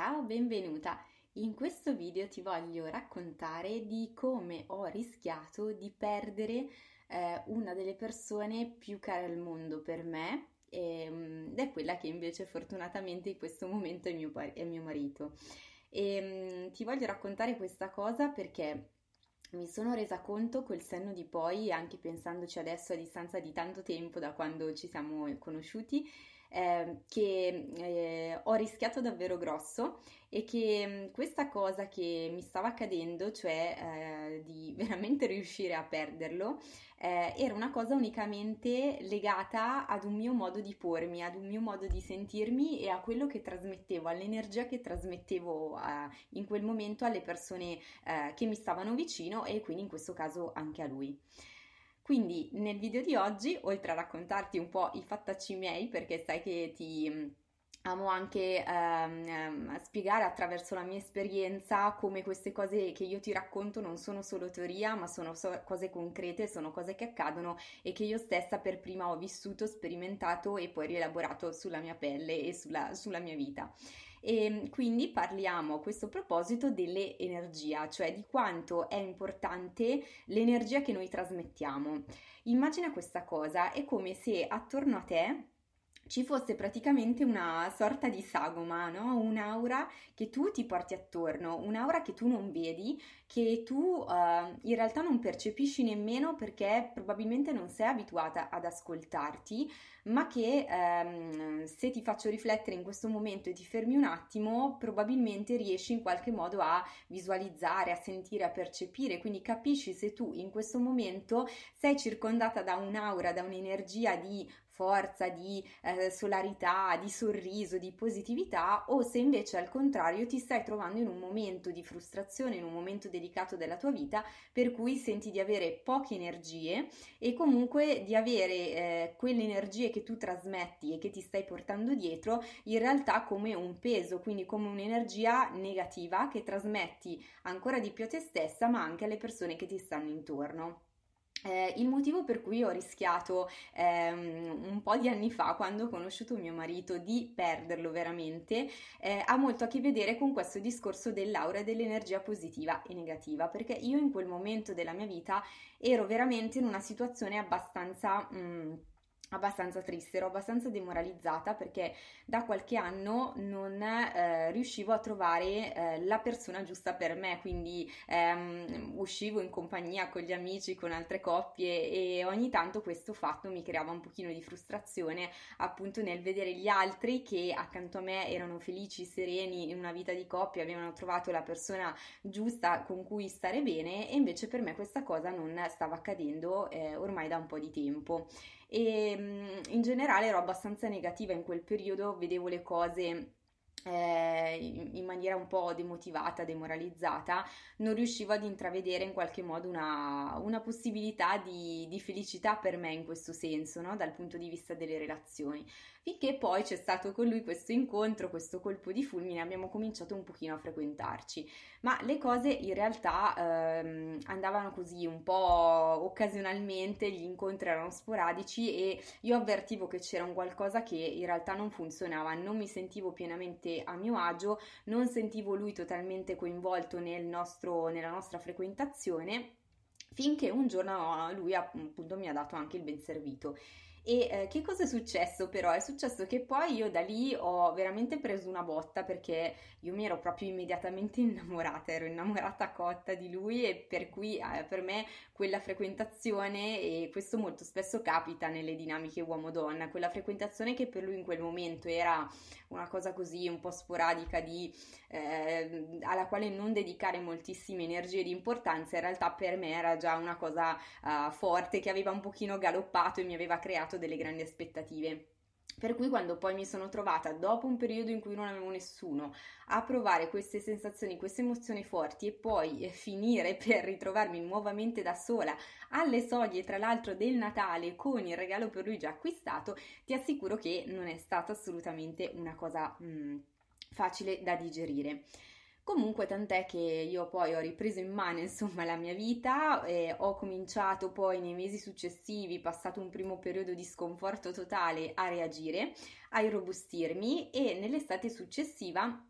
Ciao, benvenuta! In questo video ti voglio raccontare di come ho rischiato di perdere eh, una delle persone più care al mondo per me ehm, ed è quella che invece fortunatamente in questo momento è mio, è mio marito. E, ehm, ti voglio raccontare questa cosa perché mi sono resa conto col senno di poi, anche pensandoci adesso a distanza di tanto tempo da quando ci siamo conosciuti, eh, che eh, ho rischiato davvero grosso e che mm, questa cosa che mi stava accadendo, cioè eh, di veramente riuscire a perderlo, eh, era una cosa unicamente legata ad un mio modo di pormi, ad un mio modo di sentirmi e a quello che trasmettevo, all'energia che trasmettevo eh, in quel momento alle persone eh, che mi stavano vicino e quindi in questo caso anche a lui. Quindi nel video di oggi, oltre a raccontarti un po' i fattacci miei, perché sai che ti mm, amo anche ehm, spiegare attraverso la mia esperienza come queste cose che io ti racconto non sono solo teoria, ma sono so- cose concrete, sono cose che accadono e che io stessa per prima ho vissuto, sperimentato e poi rielaborato sulla mia pelle e sulla, sulla mia vita. E ehm, quindi parliamo a questo proposito dell'energia, cioè di quanto è importante l'energia che noi trasmettiamo. Immagina questa cosa, è come se attorno a te ci fosse praticamente una sorta di sagoma, no? un'aura che tu ti porti attorno, un'aura che tu non vedi, che tu uh, in realtà non percepisci nemmeno perché probabilmente non sei abituata ad ascoltarti, ma che um, se ti faccio riflettere in questo momento e ti fermi un attimo, probabilmente riesci in qualche modo a visualizzare, a sentire, a percepire, quindi capisci se tu in questo momento sei circondata da un'aura, da un'energia di forza, di eh, solarità, di sorriso, di positività o se invece al contrario ti stai trovando in un momento di frustrazione, in un momento delicato della tua vita per cui senti di avere poche energie e comunque di avere eh, quelle energie che tu trasmetti e che ti stai portando dietro in realtà come un peso, quindi come un'energia negativa che trasmetti ancora di più a te stessa ma anche alle persone che ti stanno intorno. Eh, il motivo per cui ho rischiato ehm, un po' di anni fa, quando ho conosciuto mio marito, di perderlo veramente, eh, ha molto a che vedere con questo discorso dell'aura dell'energia positiva e negativa, perché io in quel momento della mia vita ero veramente in una situazione abbastanza... Mh, mm, abbastanza triste, ero abbastanza demoralizzata perché da qualche anno non eh, riuscivo a trovare eh, la persona giusta per me, quindi ehm, uscivo in compagnia con gli amici, con altre coppie e ogni tanto questo fatto mi creava un pochino di frustrazione appunto nel vedere gli altri che accanto a me erano felici, sereni in una vita di coppia, avevano trovato la persona giusta con cui stare bene e invece per me questa cosa non stava accadendo eh, ormai da un po' di tempo e mm, in generale ero abbastanza negativa in quel periodo, vedevo le cose eh, in maniera un po' demotivata, demoralizzata, non riuscivo ad intravedere in qualche modo una, una possibilità di, di, felicità per me in questo senso, no? dal punto di vista delle relazioni. Finché poi c'è stato con lui questo incontro, questo colpo di fulmine, abbiamo cominciato un pochino a frequentarci, ma le cose in realtà ehm, andavano così un po' occasionalmente, gli incontri erano sporadici e io avvertivo che c'era un qualcosa che in realtà non funzionava, non mi sentivo pienamente a mio agio, non sentivo lui totalmente coinvolto nel nostro, nella nostra frequentazione finché un giorno lui appunto mi ha dato anche il ben servito e eh, che cosa è successo però? È successo che poi io da lì ho veramente preso una botta perché io mi ero proprio immediatamente innamorata, ero innamorata cotta di lui e per cui eh, per me quella frequentazione, e questo molto spesso capita nelle dinamiche uomo-donna, quella frequentazione che per lui in quel momento era una cosa così un po' sporadica di, eh, alla quale non dedicare moltissime energie di importanza, in realtà per me era già una cosa uh, forte che aveva un pochino galoppato e mi aveva creato creato delle grandi aspettative. Per cui quando poi mi sono trovata, dopo un periodo in cui non avevo nessuno, a provare queste sensazioni, queste emozioni forti e poi eh, finire per ritrovarmi nuovamente da sola alle soglie, tra l'altro del Natale, con il regalo per lui già acquistato, ti assicuro che non è stata assolutamente una cosa mm, facile da digerire. Comunque tant'è che io poi ho ripreso in mano insomma la mia vita e ho cominciato poi nei mesi successivi, passato un primo periodo di sconforto totale, a reagire, a irrobustirmi e nell'estate successiva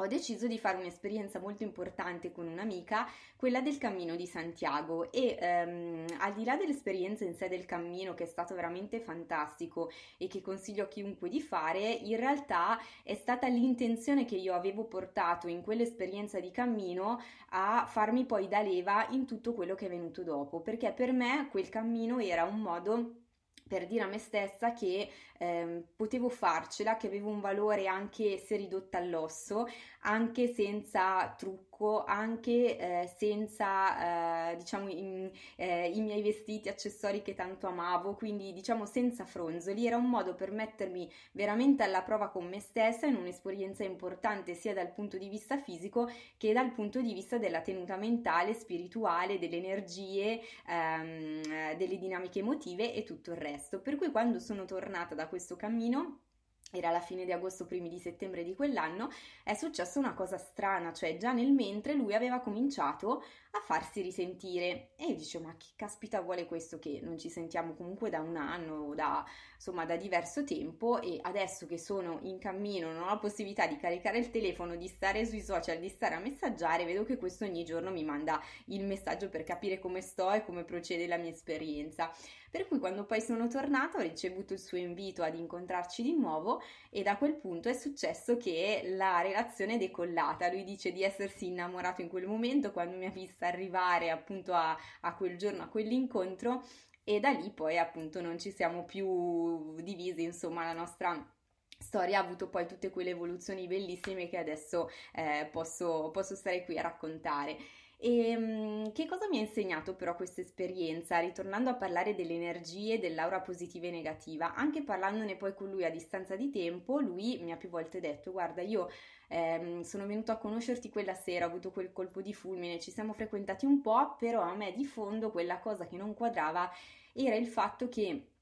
ho deciso di fare un'esperienza molto importante con un'amica, quella del cammino di Santiago e ehm, al di là dell'esperienza in sé del cammino che è stato veramente fantastico e che consiglio a chiunque di fare, in realtà è stata l'intenzione che io avevo portato in quell'esperienza di cammino a farmi poi da leva in tutto quello che è venuto dopo, perché per me quel cammino era un modo per dire a me stessa che eh, potevo farcela, che avevo un valore anche se ridotta all'osso, anche senza trucco, anche eh, senza eh, diciamo in, eh, i miei vestiti, accessori che tanto amavo, quindi diciamo senza fronzoli, era un modo per mettermi veramente alla prova con me stessa in un'esperienza importante sia dal punto di vista fisico che dal punto di vista della tenuta mentale, spirituale, delle energie, ehm, delle dinamiche emotive e tutto il resto. Per cui quando sono tornata da questo cammino era la fine di agosto, primi di settembre di quell'anno, è successa una cosa strana, cioè già nel mentre lui aveva cominciato a farsi risentire. E io dicevo ma chi caspita vuole questo che non ci sentiamo comunque da un anno o da insomma da diverso tempo e adesso che sono in cammino non ho la possibilità di caricare il telefono, di stare sui social, di stare a messaggiare, vedo che questo ogni giorno mi manda il messaggio per capire come sto e come procede la mia esperienza. Per cui quando poi sono tornata ho ricevuto il suo invito ad incontrarci di nuovo e da quel punto è successo che la relazione è decollata. Lui dice di essersi innamorato in quel momento quando mi ha vista arrivare appunto a, a quel giorno, a quell'incontro e da lì poi appunto non ci siamo più divisi, insomma la nostra storia ha avuto poi tutte quelle evoluzioni bellissime che adesso eh, posso, posso stare qui a raccontare. E um, che cosa mi ha insegnato però questa esperienza? Ritornando a parlare delle energie, dell'aura positiva e negativa, anche parlandone poi con lui a distanza di tempo, lui mi ha più volte detto: Guarda, io ehm, sono venuto a conoscerti quella sera, ho avuto quel colpo di fulmine, ci siamo frequentati un po', però a me di fondo quella cosa che non quadrava era il fatto che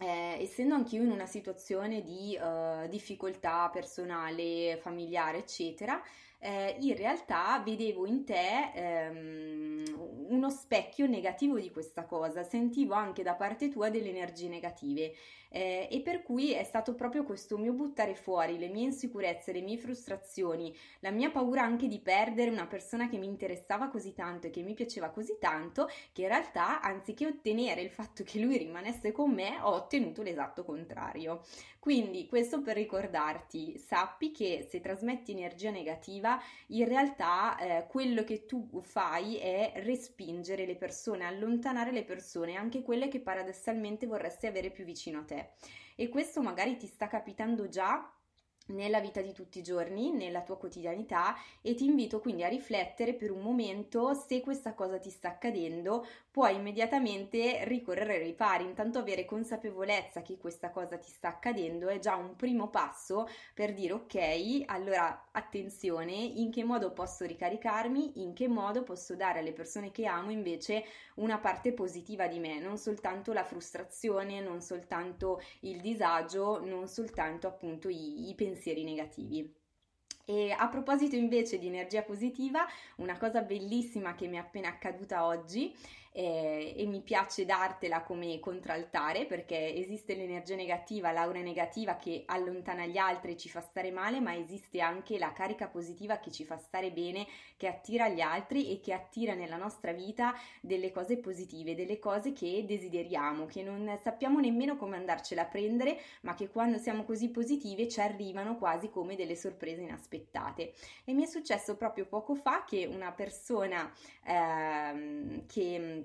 eh, essendo anch'io in una situazione di uh, difficoltà personale, familiare, eccetera, eh, in realtà vedevo in te ehm, uno specchio negativo di questa cosa, sentivo anche da parte tua delle energie negative. Eh, e per cui è stato proprio questo mio buttare fuori le mie insicurezze, le mie frustrazioni, la mia paura anche di perdere una persona che mi interessava così tanto e che mi piaceva così tanto che in realtà anziché ottenere il fatto che lui rimanesse con me ho ottenuto l'esatto contrario. Quindi questo per ricordarti, sappi che se trasmetti energia negativa in realtà eh, quello che tu fai è respingere le persone, allontanare le persone, anche quelle che paradossalmente vorresti avere più vicino a te e questo magari ti sta capitando già nella vita di tutti i giorni, nella tua quotidianità e ti invito quindi a riflettere per un momento se questa cosa ti sta accadendo, puoi immediatamente ricorrere ai ripari, intanto avere consapevolezza che questa cosa ti sta accadendo è già un primo passo per dire ok, allora attenzione, in che modo posso ricaricarmi, in che modo posso dare alle persone che amo invece una parte positiva di me, non soltanto la frustrazione, non soltanto il disagio, non soltanto appunto i, i pensieri pensieri negativi. E a proposito invece di energia positiva, una cosa bellissima che mi è appena accaduta oggi eh, e mi piace dartela come contraltare perché esiste l'energia negativa, l'aura negativa che allontana gli altri e ci fa stare male, ma esiste anche la carica positiva che ci fa stare bene, che attira gli altri e che attira nella nostra vita delle cose positive, delle cose che desideriamo, che non sappiamo nemmeno come andarcela a prendere, ma che quando siamo così positive ci arrivano quasi come delle sorprese inaspettate. E mi è successo proprio poco fa che una persona ehm, che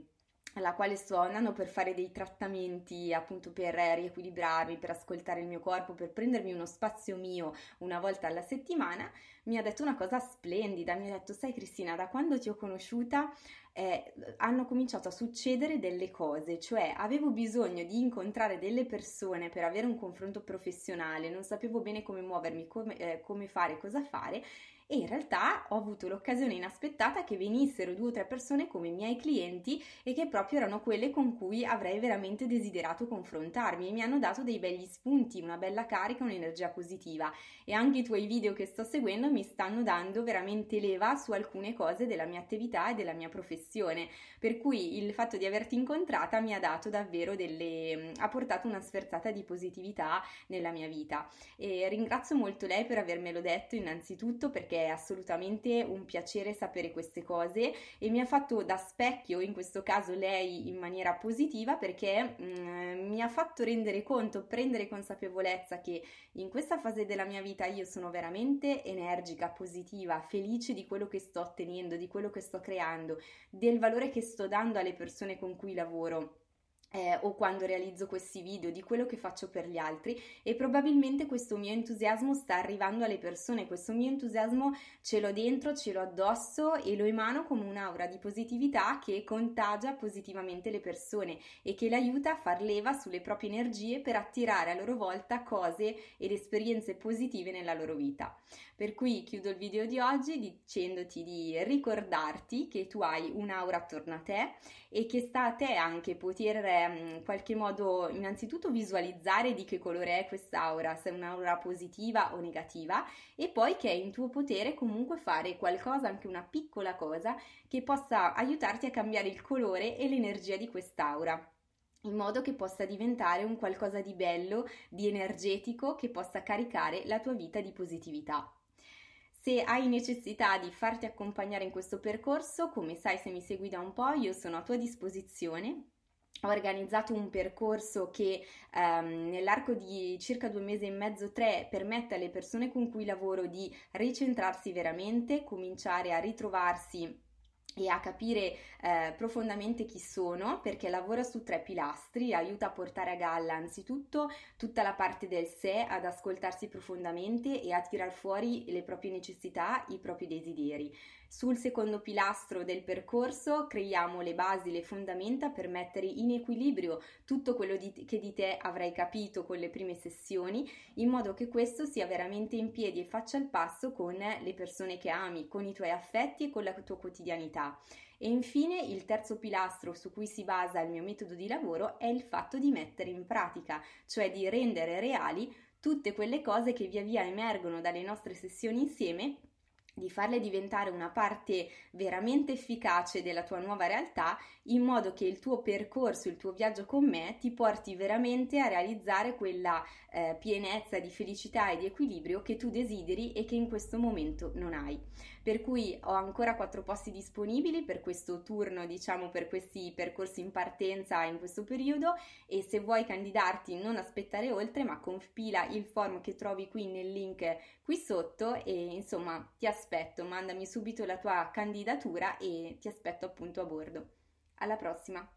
alla quale sto andando per fare dei trattamenti appunto per riequilibrarmi, per ascoltare il mio corpo, per prendermi uno spazio mio una volta alla settimana, mi ha detto una cosa splendida, mi ha detto sai Cristina, da quando ti ho conosciuta eh, hanno cominciato a succedere delle cose, cioè avevo bisogno di incontrare delle persone per avere un confronto professionale, non sapevo bene come muovermi, come, eh, come fare, cosa fare e in realtà ho avuto l'occasione inaspettata che venissero due o tre persone come miei clienti e che proprio erano quelle con cui avrei veramente desiderato confrontarmi e mi hanno dato dei begli spunti, una bella carica, un'energia positiva. E anche i tuoi video che sto seguendo mi stanno dando veramente leva su alcune cose della mia attività e della mia professione. Per cui il fatto di averti incontrata mi ha dato davvero delle ha portato una sferzata di positività nella mia vita. E ringrazio molto lei per avermelo detto innanzitutto perché è assolutamente un piacere sapere queste cose e mi ha fatto da specchio in questo caso lei in maniera positiva perché mh, mm, mi ha fatto rendere conto, prendere consapevolezza che in questa fase della mia vita io sono veramente energica, positiva, felice di quello che sto ottenendo, di quello che sto creando, del valore che sto dando alle persone con cui lavoro eh, o quando realizzo questi video, di quello che faccio per gli altri e probabilmente questo mio entusiasmo sta arrivando alle persone, questo mio entusiasmo ce l'ho dentro, ce l'ho addosso e lo emano come un'aura di positività che contagia positivamente le persone e che le aiuta a far leva sulle proprie energie per attirare a loro volta cose ed esperienze positive nella loro vita. Per cui chiudo il video di oggi dicendoti di ricordarti che tu hai un'aura attorno a te e che sta a te anche poter mm, in qualche modo innanzitutto visualizzare di che colore è quest'aura, se è un'aura positiva o negativa e poi che è in tuo potere comunque fare qualcosa, anche una piccola cosa che possa aiutarti a cambiare il colore e l'energia di quest'aura in modo che possa diventare un qualcosa di bello, di energetico, che possa caricare la tua vita di positività. Se hai necessità di farti accompagnare in questo percorso, come sai se mi segui da un po', io sono a tua disposizione. Ho organizzato un percorso che ehm, nell'arco di circa due mesi e mezzo, tre, permette alle persone con cui lavoro di ricentrarsi veramente, cominciare a ritrovarsi e a capire eh, profondamente chi sono perché lavora su tre pilastri, aiuta a portare a galla anzitutto tutta la parte del sé, ad ascoltarsi profondamente e a tirar fuori le proprie necessità, i propri desideri. Sul secondo pilastro del percorso creiamo le basi, le fondamenta per mettere in equilibrio tutto quello di, che di te avrai capito con le prime sessioni, in modo che questo sia veramente in piedi e faccia il passo con le persone che ami, con i tuoi affetti e con la tua quotidianità. E infine il terzo pilastro su cui si basa il mio metodo di lavoro è il fatto di mettere in pratica, cioè di rendere reali tutte quelle cose che via via emergono dalle nostre sessioni insieme di farle diventare una parte veramente efficace della tua nuova realtà in modo che il tuo percorso, il tuo viaggio con me ti porti veramente a realizzare quella eh, pienezza di felicità e di equilibrio che tu desideri e che in questo momento non hai. Per cui ho ancora quattro posti disponibili per questo turno, diciamo per questi percorsi in partenza in questo periodo e se vuoi candidarti non aspettare oltre ma compila il form che trovi qui nel link qui sotto e insomma ti aspetto, mandami subito la tua candidatura e ti aspetto appunto a bordo. Alla prossima!